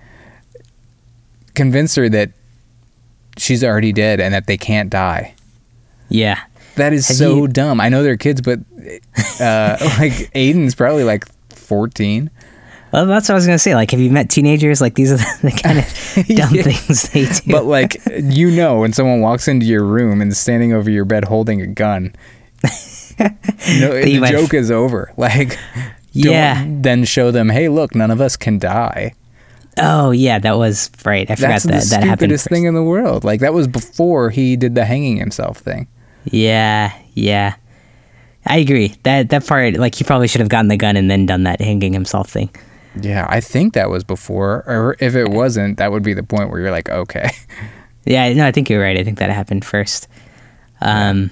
convince her that she's already dead and that they can't die. Yeah, That is Have so you- dumb. I know they're kids, but uh, [laughs] like Aiden's probably like 14. Well, that's what I was gonna say. Like, have you met teenagers? Like, these are [laughs] the [laughs] kind of dumb Yeah. things they do. But like you know, when someone walks into your room and is standing over your bed holding a gun, [laughs] no, the might- joke is over. Like, Yeah. then show them, hey, look, none of us can die. oh yeah, that was right. I forgot That's that that happened. stupidest thing in the world. Like that was before he did the hanging himself thing. Yeah, yeah. I agree. That that part, like, he probably should have gotten the gun and then done that hanging himself thing. Yeah, I think that was before, or if it wasn't, that would be the point where you're like, okay, Yeah, no, I think you're right. I think that happened first. Um,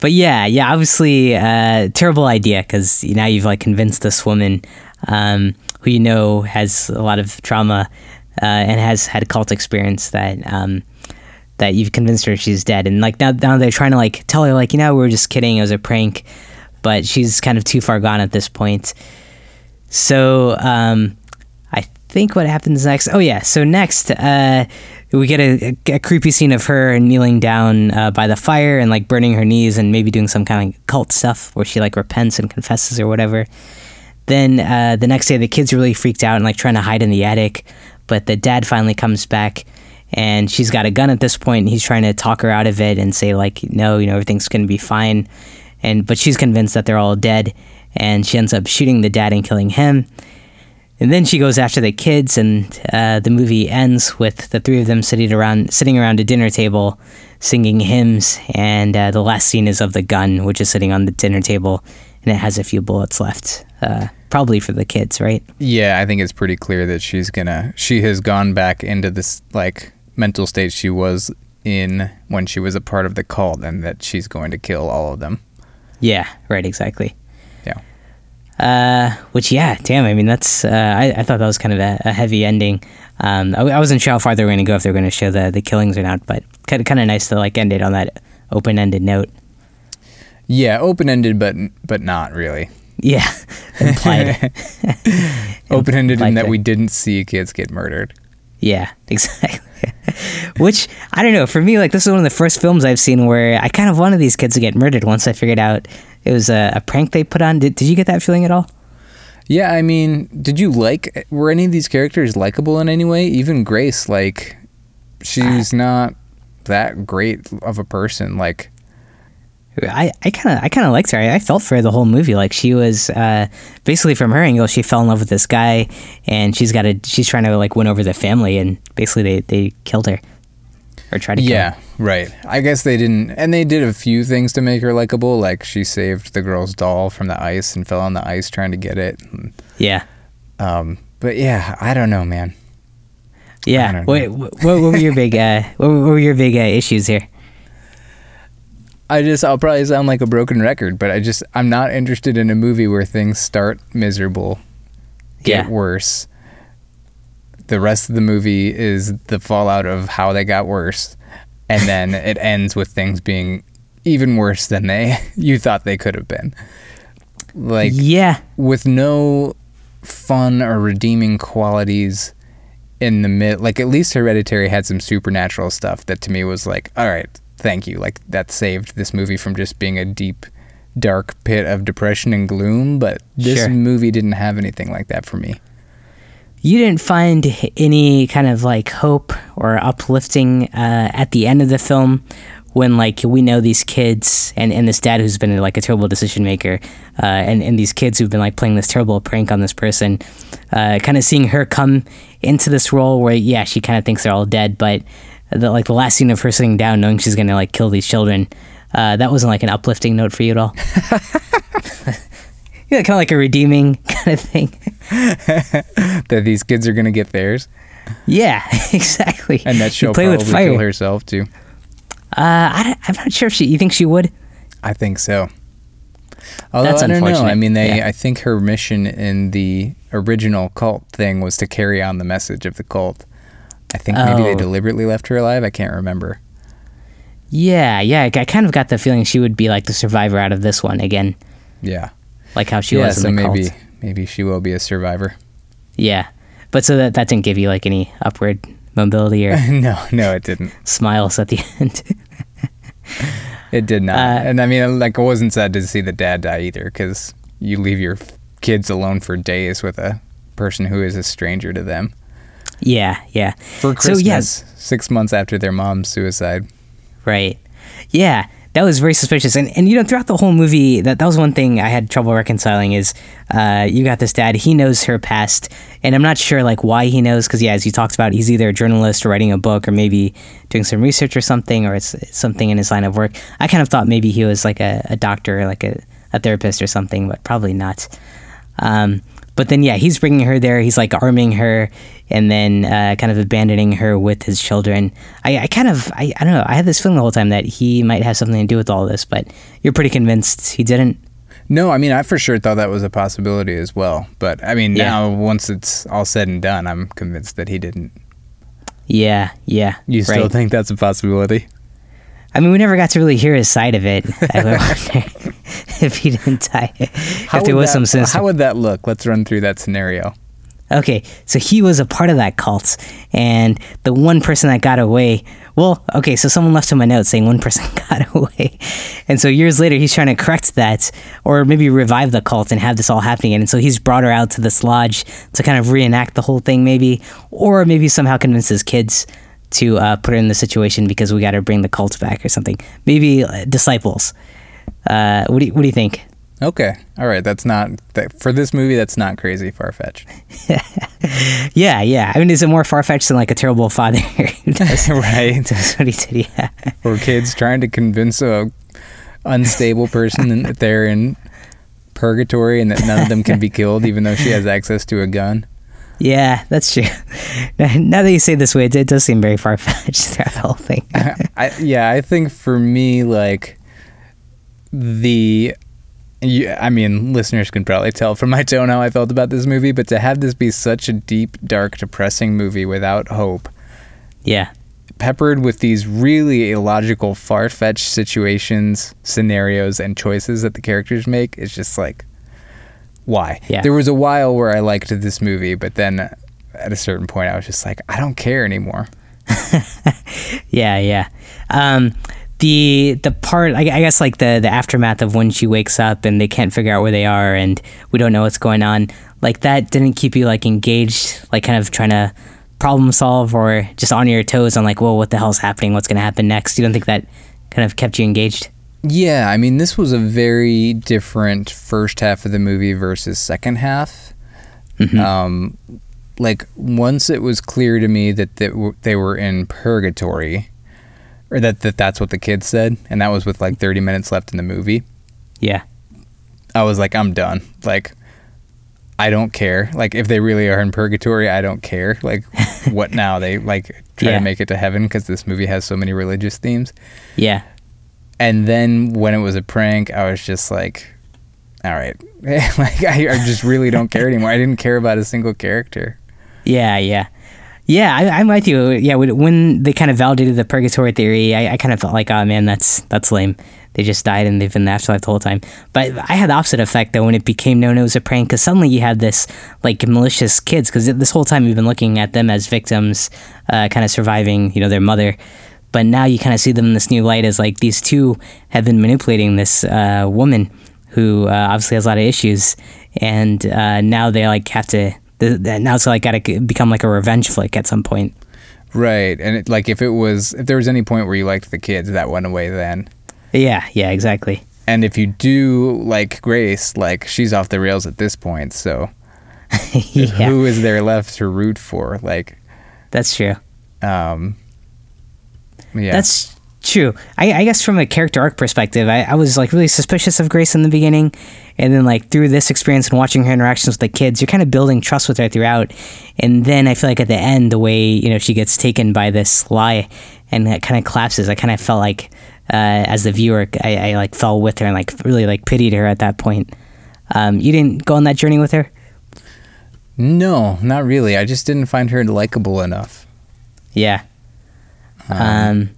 but yeah, yeah, obviously, uh, terrible idea because now you've like convinced this woman um, who you know has a lot of trauma uh, and has had cult experience that um, that you've convinced her she's dead, and like now now they're trying to like tell her like you know we were just kidding, it was a prank, but she's kind of too far gone at this point. So um, I think what happens next. Oh yeah, so next uh, we get a, a, creepy scene of her kneeling down uh, by the fire and like burning her knees and maybe doing some kind of cult stuff where she like repents and confesses or whatever. Then uh, the next day, the kids are really freaked out and like trying to hide in the attic, but the dad finally comes back and she's got a gun at this point and he's trying to talk her out of it and say like no you know everything's to be fine and but she's convinced that they're all dead and she ends up shooting the dad and killing him and then she goes after the kids and uh, the movie ends with the three of them sitting around sitting around a dinner table singing hymns and uh, the last scene is of the gun which is sitting on the dinner table and it has a few bullets left uh, probably for the kids right Yeah, I think it's pretty clear that she's gonna. She has gone back into this like mental state she was in when she was a part of the cult, and that she's going to kill all of them. yeah right exactly. Uh, which yeah, damn. I mean, that's uh, I, I thought that was kind of a, a heavy ending. Um, I, I wasn't sure how far they were going to go if they were going to show the the killings or not, but kind of kind of nice to like end it on that open ended note. Yeah, open ended, but but not really. Yeah, [laughs] implied. [laughs] Open ended in that we didn't see kids get murdered. yeah, [laughs] exactly. which I don't know. For me, like this is one of the first films I've seen where I kind of wanted these kids to get murdered. Once I figured out it was a, a prank they put on. Did Did you get that feeling at all? Yeah, I mean, did you like? Were any of these characters likable in any way? Even Grace, like, she's not that great of a person. Like, I I kind of I kind of liked her. I, I felt for her the whole movie. Like she was uh, basically from her angle, she fell in love with this guy, and she's got to she's trying to like win over the family, and basically they they killed her or tried to. Yeah, right. I guess they didn't, and they did a few things to make her likable. Like, she saved the girl's doll from the ice and fell on the ice trying to get it. Yeah, Um, but yeah, I don't know, man. Yeah. don't What, what, what were your big uh [laughs] what, were- what were your big uh, issues here? I just, I'll probably sound like a broken record, but I just, I'm not interested in a movie where things start miserable, get Yeah. worse. The rest of the movie is the fallout of how they got worse, and then [laughs] it ends with things being even worse than they [laughs] you thought they could have been. Like yeah, with no fun or redeeming qualities in the mid like at least hereditary had some supernatural stuff that to me was like all right thank you like that saved this movie from just being a deep dark pit of depression and gloom but this Sure. movie didn't have anything like that for me you didn't find any kind of like hope or uplifting uh, at the end of the film when like we know these kids and, and this dad who's been like a terrible decision maker uh, and, and these kids who've been like playing this terrible prank on this person uh, kind of seeing her come into this role where yeah she kind of thinks they're all dead but the, like the last scene of her sitting down knowing she's gonna like kill these children uh, that wasn't like an uplifting note for you at all? [laughs] [laughs] Yeah kind of like a redeeming [laughs] kind of thing [laughs] that these kids are gonna get theirs Yeah, [laughs] exactly. and that she'll play probably with fire. kill herself too Uh, I don't, I'm not sure if she. You think she would? I think so. Although That's I don't know. unfortunate. I mean, they. Yeah. I think her mission in the original cult thing was to carry on the message of the cult. I think maybe they Oh. deliberately left her alive. I can't remember. Yeah, yeah. I kind of got the feeling she would be like the survivor out of this one again, Yeah. like how she yeah. was So in the maybe cult. Maybe she will be a survivor. Yeah, but so that that didn't give you like any upward mobility or [laughs] no, no, it didn't. smiles at the [laughs] end. It did not. Uh, and I mean, like, I wasn't sad to see the dad die either, because you leave your kids alone for days with a person who is a stranger to them yeah, yeah. for So, Christmas, yeah. six months after their mom's suicide. Right. Yeah, that was very suspicious. And and you know, throughout the whole movie, that that was one thing I had trouble reconciling is uh, you got this dad, he knows her past, and I'm not sure like why he knows because yeah, as you talked about, he's either a journalist or writing a book or maybe doing some research or something, or it's, it's something in his line of work. I kind of thought maybe he was like a, a doctor or like a, a therapist or something, but probably not. Um, but then, yeah, he's bringing her there. He's like arming her and then uh, kind of abandoning her with his children. I, I kind of, I, I don't know. I had this feeling the whole time that he might have something to do with all this, but you're pretty convinced he didn't. No, I mean, I for sure thought that was a possibility as well. But I mean, Yeah. now once it's all said and done, I'm convinced that he didn't. Yeah, yeah. You still think that's a possibility? I mean, we never got to really hear his side of it. I wonder [laughs] if he didn't die. if there was that, some sinister. How would that look? Let's run through that scenario. Okay, so he was a part of that cult, and the one person that got away. Well, okay, so someone left him a note saying one [laughs] person got away, and so years later he's trying to correct that, or maybe revive the cult and have this all happening again. And so he's brought her out to this lodge to kind of reenact the whole thing, maybe, or maybe somehow convince his kids to uh, put her in the situation because we got to bring the cult back or something. Maybe uh, disciples. Uh, what do you, what do you think? Okay, all right. That's not that, for this movie. That's not crazy far fetched. [laughs] Yeah, yeah. I mean, is it more far fetched than like a terrible father [laughs] does, [laughs] right. does what he did? Yeah. Or kids trying to convince a unstable person that they're in purgatory and that none of them can be killed, even though she has access to a gun. Yeah, that's true. Now that you say it this way, it, it does seem very far fetched throughout the whole thing. I, yeah, I think for me, like the, yeah, I mean, listeners can probably tell from my tone how I felt about this movie, but to have this be such a deep, dark, depressing movie without hope, yeah, peppered with these really illogical, far fetched situations, scenarios, and choices that the characters make, it's just like, why? Yeah. There was a while where I liked this movie, but then at a certain point, I was just like, I don't care anymore. [laughs] yeah, yeah. Um, the the part I, I guess like the the aftermath of when she wakes up and they can't figure out where they are and we don't know what's going on. Like that didn't keep you like engaged, like kind of trying to problem solve or just on your toes on like, well, what the hell's happening? What's going to happen next? You don't think that kind of kept you engaged? Yeah, I mean, this was a very different first half of the movie versus second half. Um, like once it was clear to me that they were in purgatory, or that, that that's what the kids said, and that was with like 30 minutes left in the movie. Yeah. I was like, I'm done. Like, I don't care. Like, if they really are in purgatory, I don't care. Like, [laughs] what now? They like try Yeah. to make it to heaven because this movie has so many religious themes. Yeah. And then when it was a prank, I was just like, all right. [laughs] like, I, I just really don't care [laughs] anymore. I didn't care about a single character. Yeah, yeah. Yeah, I, I'm with you. Yeah, when- when they kind of validated the purgatory theory, I, I kind of felt like, oh man, that's that's lame. They just died and they've been in the afterlife the whole time. But I had the opposite effect though when it became known it was a prank, because suddenly you had this like malicious kids, because this whole time you've been looking at them as victims, uh, kind of surviving, you know, their mother. But now you kind of see them in this new light as like these two have been manipulating this uh, woman who uh, obviously has a lot of issues, and uh, now they like have to. The, the, now it's like got to become like a revenge flick at some point. Right. And it, like, if it was, if there was any point where you liked the kids, that went away then. Yeah, yeah, exactly. And if you do like Grace, like, she's off the rails at this point. So [laughs] yeah, who is there left to root for? Like, that's true. um, yeah. That's true. I, I guess from a character arc perspective, I, I was like really suspicious of Grace in the beginning, and then like through this experience and watching her interactions with the kids, you're kind of building trust with her throughout. And then I feel like at the end, the way you know she gets taken by this lie, and that kind of collapses. I kind of felt like uh, as the viewer, I, I like fell with her and like really like pitied her at that point. Um, you didn't go on that journey with her. no, not really. I just didn't find her likable enough. Yeah. Um,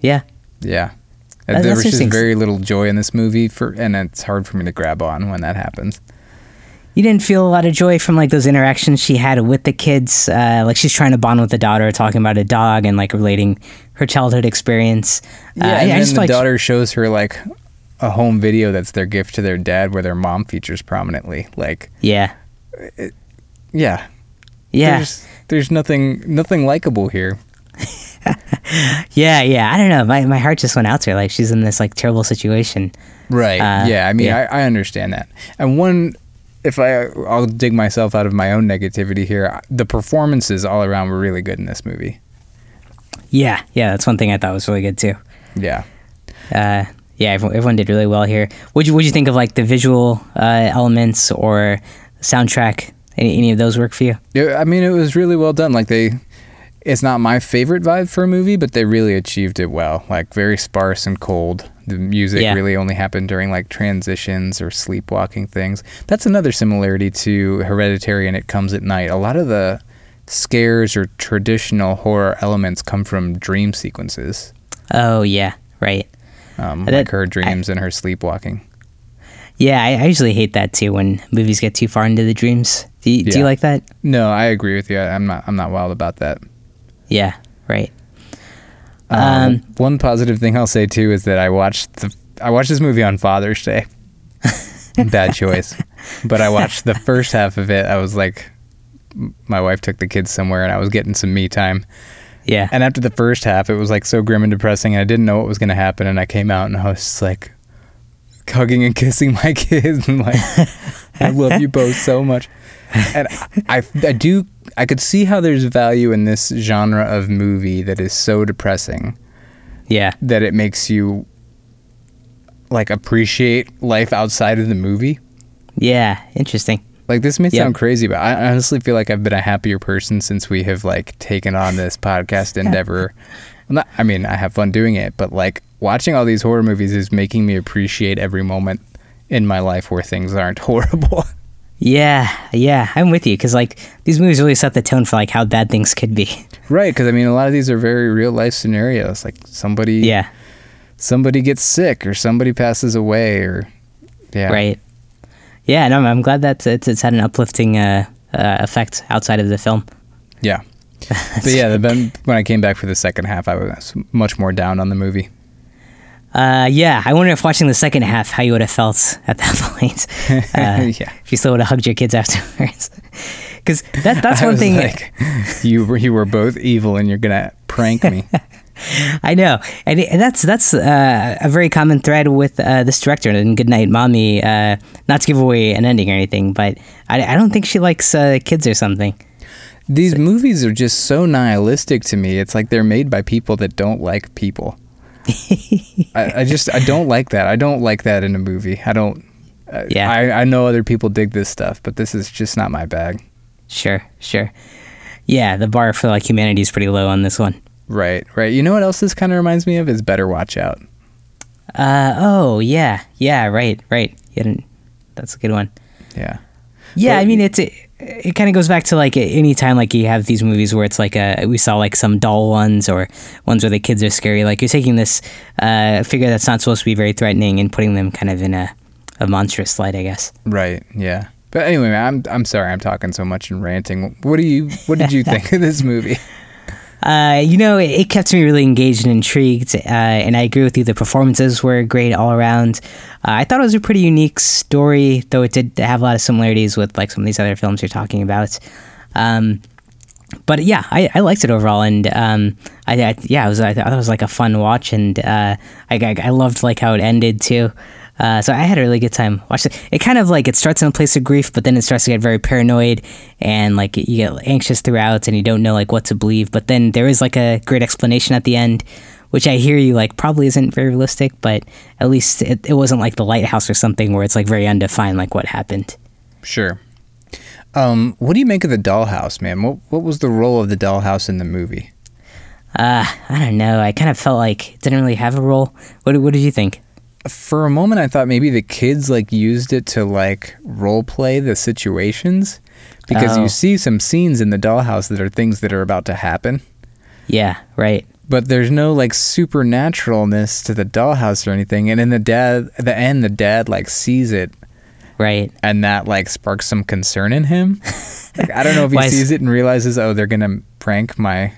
yeah. Yeah. That- there was just very little joy in this movie for and it's hard for me to grab on when that happens. You didn't feel a lot of joy from like those interactions she had with the kids. Uh, like she's trying to bond with the daughter, talking about a dog and like relating her childhood experience. Uh, Yeah, I- and I then just the like- daughter shows her like a home video that's their gift to their dad where their mom features prominently. Like, Yeah. yeah. Yeah. There's there's nothing nothing likable here. [laughs] Yeah. Yeah. I don't know. My, my heart just went out to her. Like she's in this like terrible situation. Right. Uh, yeah, I mean yeah. I, I understand that. And one if I I'll dig myself out of my own negativity here, the performances all around were really good in this movie. Yeah. Yeah. That's one thing I thought was really good too. Yeah. Uh, yeah. Everyone, everyone did really well here. What'd you, what'd you think of like the visual uh, elements or soundtrack? Any, any of those work for you? Yeah, I mean, it was really well done. Like they, it's not my favorite vibe for a movie, but they really achieved it well. Like very sparse and cold. The music Yeah. really only happened during like transitions or sleepwalking things. That's another similarity to Hereditary and It Comes at Night. A lot of the scares or traditional horror elements come from dream sequences, Oh yeah. Right. um, That- like her dreams and her sleepwalking. Yeah, I, I usually hate that too when movies get too far into the dreams. Do you, do you like that? No, I agree with you. I, I'm not. I'm not wild about that. Yeah, right. Um, Um, one positive thing I'll say too is that I watched the I watched this movie on Father's Day. [laughs] Bad choice, but I watched the first half of it. I was like, my wife took the kids somewhere, and I was getting some me time. Yeah. And after the first half, it was like so grim and depressing, and I didn't know what was going to happen. And I came out, and I was just like hugging and kissing my [laughs] kids, and like, I love you both so much. And I, I do, I could see how there's value in this genre of movie that is so depressing yeah. that it makes you like appreciate life outside of the movie. Yeah. Interesting. Like this may sound crazy, but I honestly feel like I've been a happier person since we have like taken on this podcast [laughs] endeavor. Not, I mean, I have fun doing it, but like watching all these horror movies is making me appreciate every moment in my life where things aren't [laughs] horrible. Yeah. Yeah. I'm with you because like these movies really set the tone for like how bad things could be. [laughs] right, cuz I mean a lot of these are very real life scenarios. Like somebody Yeah. somebody gets sick or somebody passes away or yeah. Right. Yeah. No, I'm glad that it's, it's had an uplifting uh, uh, effect outside of the film. Yeah. [laughs] But yeah, the, when I came back for the second half, I was much more down on the movie. Uh, yeah, I wonder if watching the second half, how you would have felt at that [laughs] point. Uh, [laughs] Yeah. If you still would have hugged your kids afterwards. [laughs] Because that, that's I one thing. like, you were you were both evil, and you're gonna prank me. I know, and, and that's that's uh, a very common thread with uh, this director in Goodnight Mommy. Uh, not to give away an ending or anything, but I, I don't think she likes uh, kids or something. These movies are just so nihilistic to me. It's like they're made by people that don't like people. I, I just I don't like that. I don't like that in a movie. I don't. Uh, Yeah. I I know other people dig this stuff, but this is just not my bag. Sure, sure. Yeah, the bar for like humanity is pretty low on this one. Right, right. You know what else this kind of reminds me of is Better Watch Out. Uh, oh yeah, yeah, right, right. You didn't, that's a good one. Yeah. Yeah, But- I mean it's it, it kind of goes back to like any time like you have these movies where it's like a we saw like some doll ones or ones where the kids are scary. Like you're taking this uh, figure that's not supposed to be very threatening and putting them kind of in a a monstrous light, I guess. Right. Yeah. But anyway, I'm I'm sorry I'm talking so much and ranting. What do you What did [laughs] you think of this movie? Uh, you know, it, it kept me really engaged and intrigued, uh, and I agree with you. The performances were great all around. Uh, I thought it was a pretty unique story, though it did have a lot of similarities with like some of these other films you're talking about. Um, but yeah, I, I liked it overall, and um, I, I yeah, it was I thought it was like a fun watch, and uh, I, I I loved like how it ended too. Uh, so I had a really good time watching it. It kind of like it starts in a place of grief, but then it starts to get very paranoid and like you get anxious throughout, and you don't know like what to believe. But then there is like a great explanation at the end, which I hear you like probably isn't very realistic, but at least it, it wasn't like the lighthouse or something where it's like very undefined like what happened. Sure. Um, what do you make of the dollhouse, man? What What was the role of the dollhouse in the movie? Uh, I don't know. I kind of felt like it didn't really have a role. What what did you think? For a moment, I thought maybe the kids like used it to like role play the situations because Oh. you see some scenes in the dollhouse that are things that are about to happen. Yeah, right. but there's no like supernaturalness to the dollhouse or anything. And in the dad, the end, the dad like sees it, Right. and that like sparks some concern in him. [laughs] like, I don't know if he sees it and realizes, oh, they're gonna prank my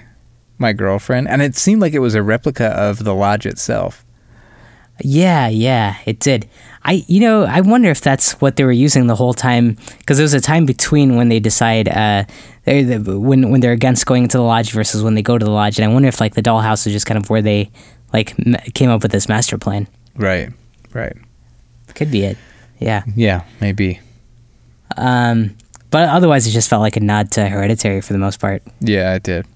my girlfriend. And it seemed like it was a replica of the lodge itself. Yeah, yeah, it did. I, you know, I wonder if that's what they were using the whole time, because there was a time between when they decide, uh, they the, when when they're against going into the lodge versus when they go to the lodge, and I wonder if like the dollhouse is just kind of where they like m- came up with this master plan. Right. Right. Could be it. Yeah. Yeah. Maybe. Um, but otherwise, it just felt like a nod to Hereditary for the most part. Yeah, it did.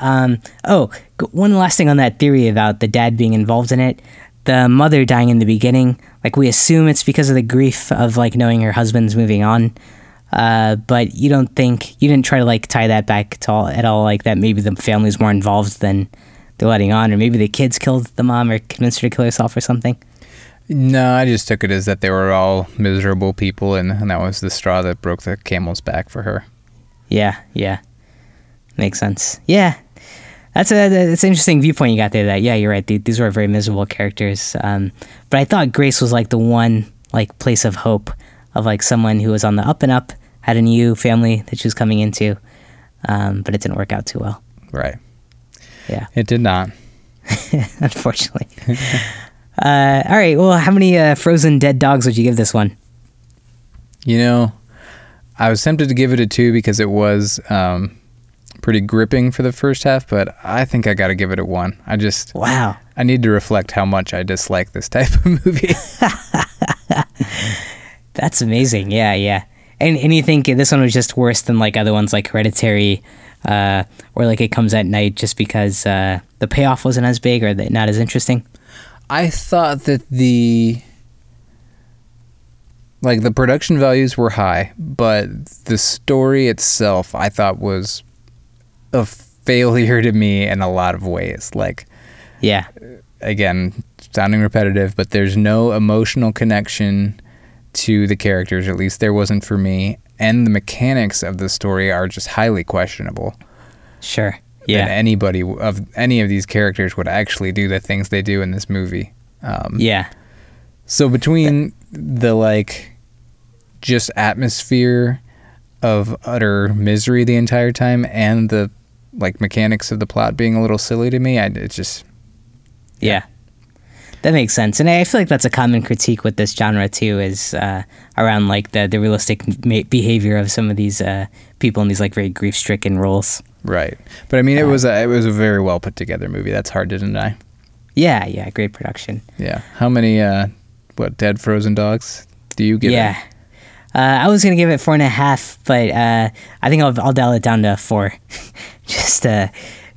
Um, oh, one last thing on that theory about the dad being involved in it. The mother dying in the beginning, like we assume it's because of the grief of like knowing her husband's moving on. Uh, but you don't think you didn't try to like tie that back to all at all, like that maybe the family's more involved than they're letting on, or maybe the kids killed the mom or convinced her to kill herself or something. No, I just took it as that they were all miserable people, and, and that was the straw that broke the camel's back for her. Yeah, yeah, makes sense. Yeah, that's a that's an interesting viewpoint you got there. That yeah, you're right. These were very miserable characters. Um, but I thought Grace was like the one like place of hope of like someone who was on the up and up, had a new family that she was coming into, um, but it didn't work out too well. Right. Yeah, It did not. [laughs] unfortunately. [laughs] uh, all right. Well, how many uh, frozen dead dogs would you give this one? You know, I was tempted to give it a two because it was um, pretty gripping for the first half, but I think I got to give it a one. I just Wow. I need to reflect how much I dislike this type of movie. [laughs] [laughs] That's amazing. Yeah, yeah. And and you think this one was just worse than like other ones like Hereditary, uh, or like It Comes at Night, just because uh, the payoff wasn't as big or that not as interesting. I thought that the like the production values were high, but the story itself I thought was a failure to me in a lot of ways. Like Yeah, again, sounding repetitive, but there's no emotional connection to the characters, at least there wasn't for me, and the mechanics of the story are just highly questionable. sure. that Yeah, anybody of any of these characters would actually do the things they do in this movie. Um, yeah, So between the like just atmosphere of utter misery the entire time and the like mechanics of the plot being a little silly to me, I it just yeah. That makes sense, and I feel like that's a common critique with this genre too, is uh, around like the the realistic ma- behavior of some of these uh, people in these like very grief stricken roles. right. But I mean, it was a, it was a very well put together movie. That's hard to deny. Yeah, yeah, great production. Yeah. How many uh what dead frozen dogs do you give? it? yeah. Uh, I was gonna give it four and a half, but uh, I think I'll, I'll dial it down to four, [laughs] just uh,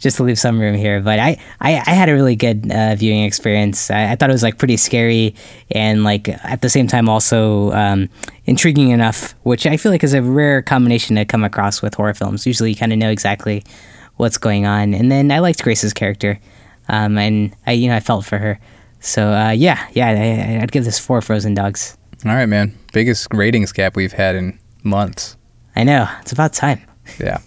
just to leave some room here. But I, I, I had a really good uh, viewing experience. I, I thought it was like pretty scary and like at the same time also um, intriguing enough, which I feel like is a rare combination to come across with horror films. Usually, you kind of know exactly what's going on. And then I liked Grace's character, um, and I you know I felt for her. So uh, yeah, yeah, I, I'd give this four frozen dogs. All right, man. Biggest ratings gap we've had in months. I know it's about time. Yeah.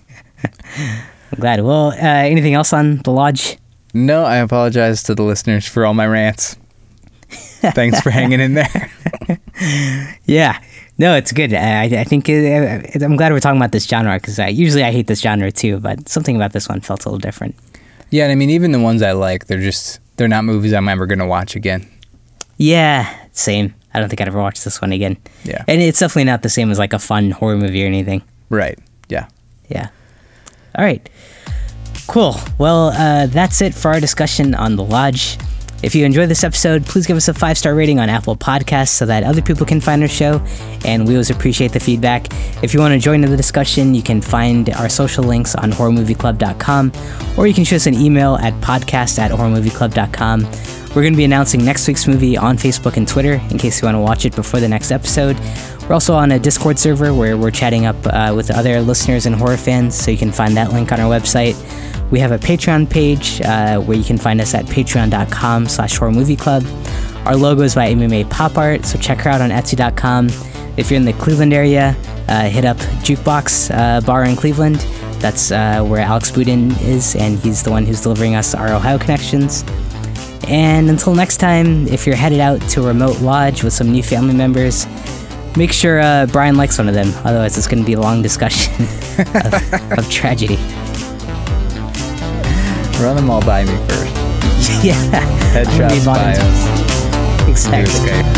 [laughs] I'm glad. Well, uh, anything else on the lodge? No, I apologize to the listeners for all my rants. [laughs] Thanks for hanging in there. [laughs] Yeah. No, it's good. I, I think uh, I'm glad we're talking about this genre because I, usually I hate this genre too, but something about this one felt a little different. Yeah, and I mean, even the ones I like, they're just they're not movies I'm ever gonna watch again. Yeah, same. I don't think I'd ever watch this one again. Yeah. And it's definitely not the same as like a fun horror movie or anything. Right. Yeah. Yeah. All right. Cool. Well, uh, that's it for our discussion on The Lodge. If you enjoyed this episode, please give us a five star rating on Apple Podcasts so that other people can find our show, and we always appreciate the feedback. If you want to join in the discussion, you can find our social links on horrormovieclub.com, or you can shoot us an email at podcast at horrormovieclub.com. We're going to be announcing next week's movie on Facebook and Twitter in case you want to watch it before the next episode. We're also on a Discord server where we're chatting up uh, with other listeners and horror fans, so you can find that link on our website. We have a Patreon page uh, where you can find us at patreon.com slash horror movie club. Our logo is by MMA Pop Art, so check her out on etsy.com. If you're in the Cleveland area, uh, hit up Jukebox uh, Bar in Cleveland. That's uh, where Alex Boudin is, and he's the one who's delivering us our Ohio connections. And until next time, if you're headed out to a remote lodge with some new family members, make sure uh, Brian likes one of them. Otherwise, it's going to be a long discussion [laughs] of, of tragedy. Run them all by me first. [laughs] yeah. Headshots, bios. Exactly.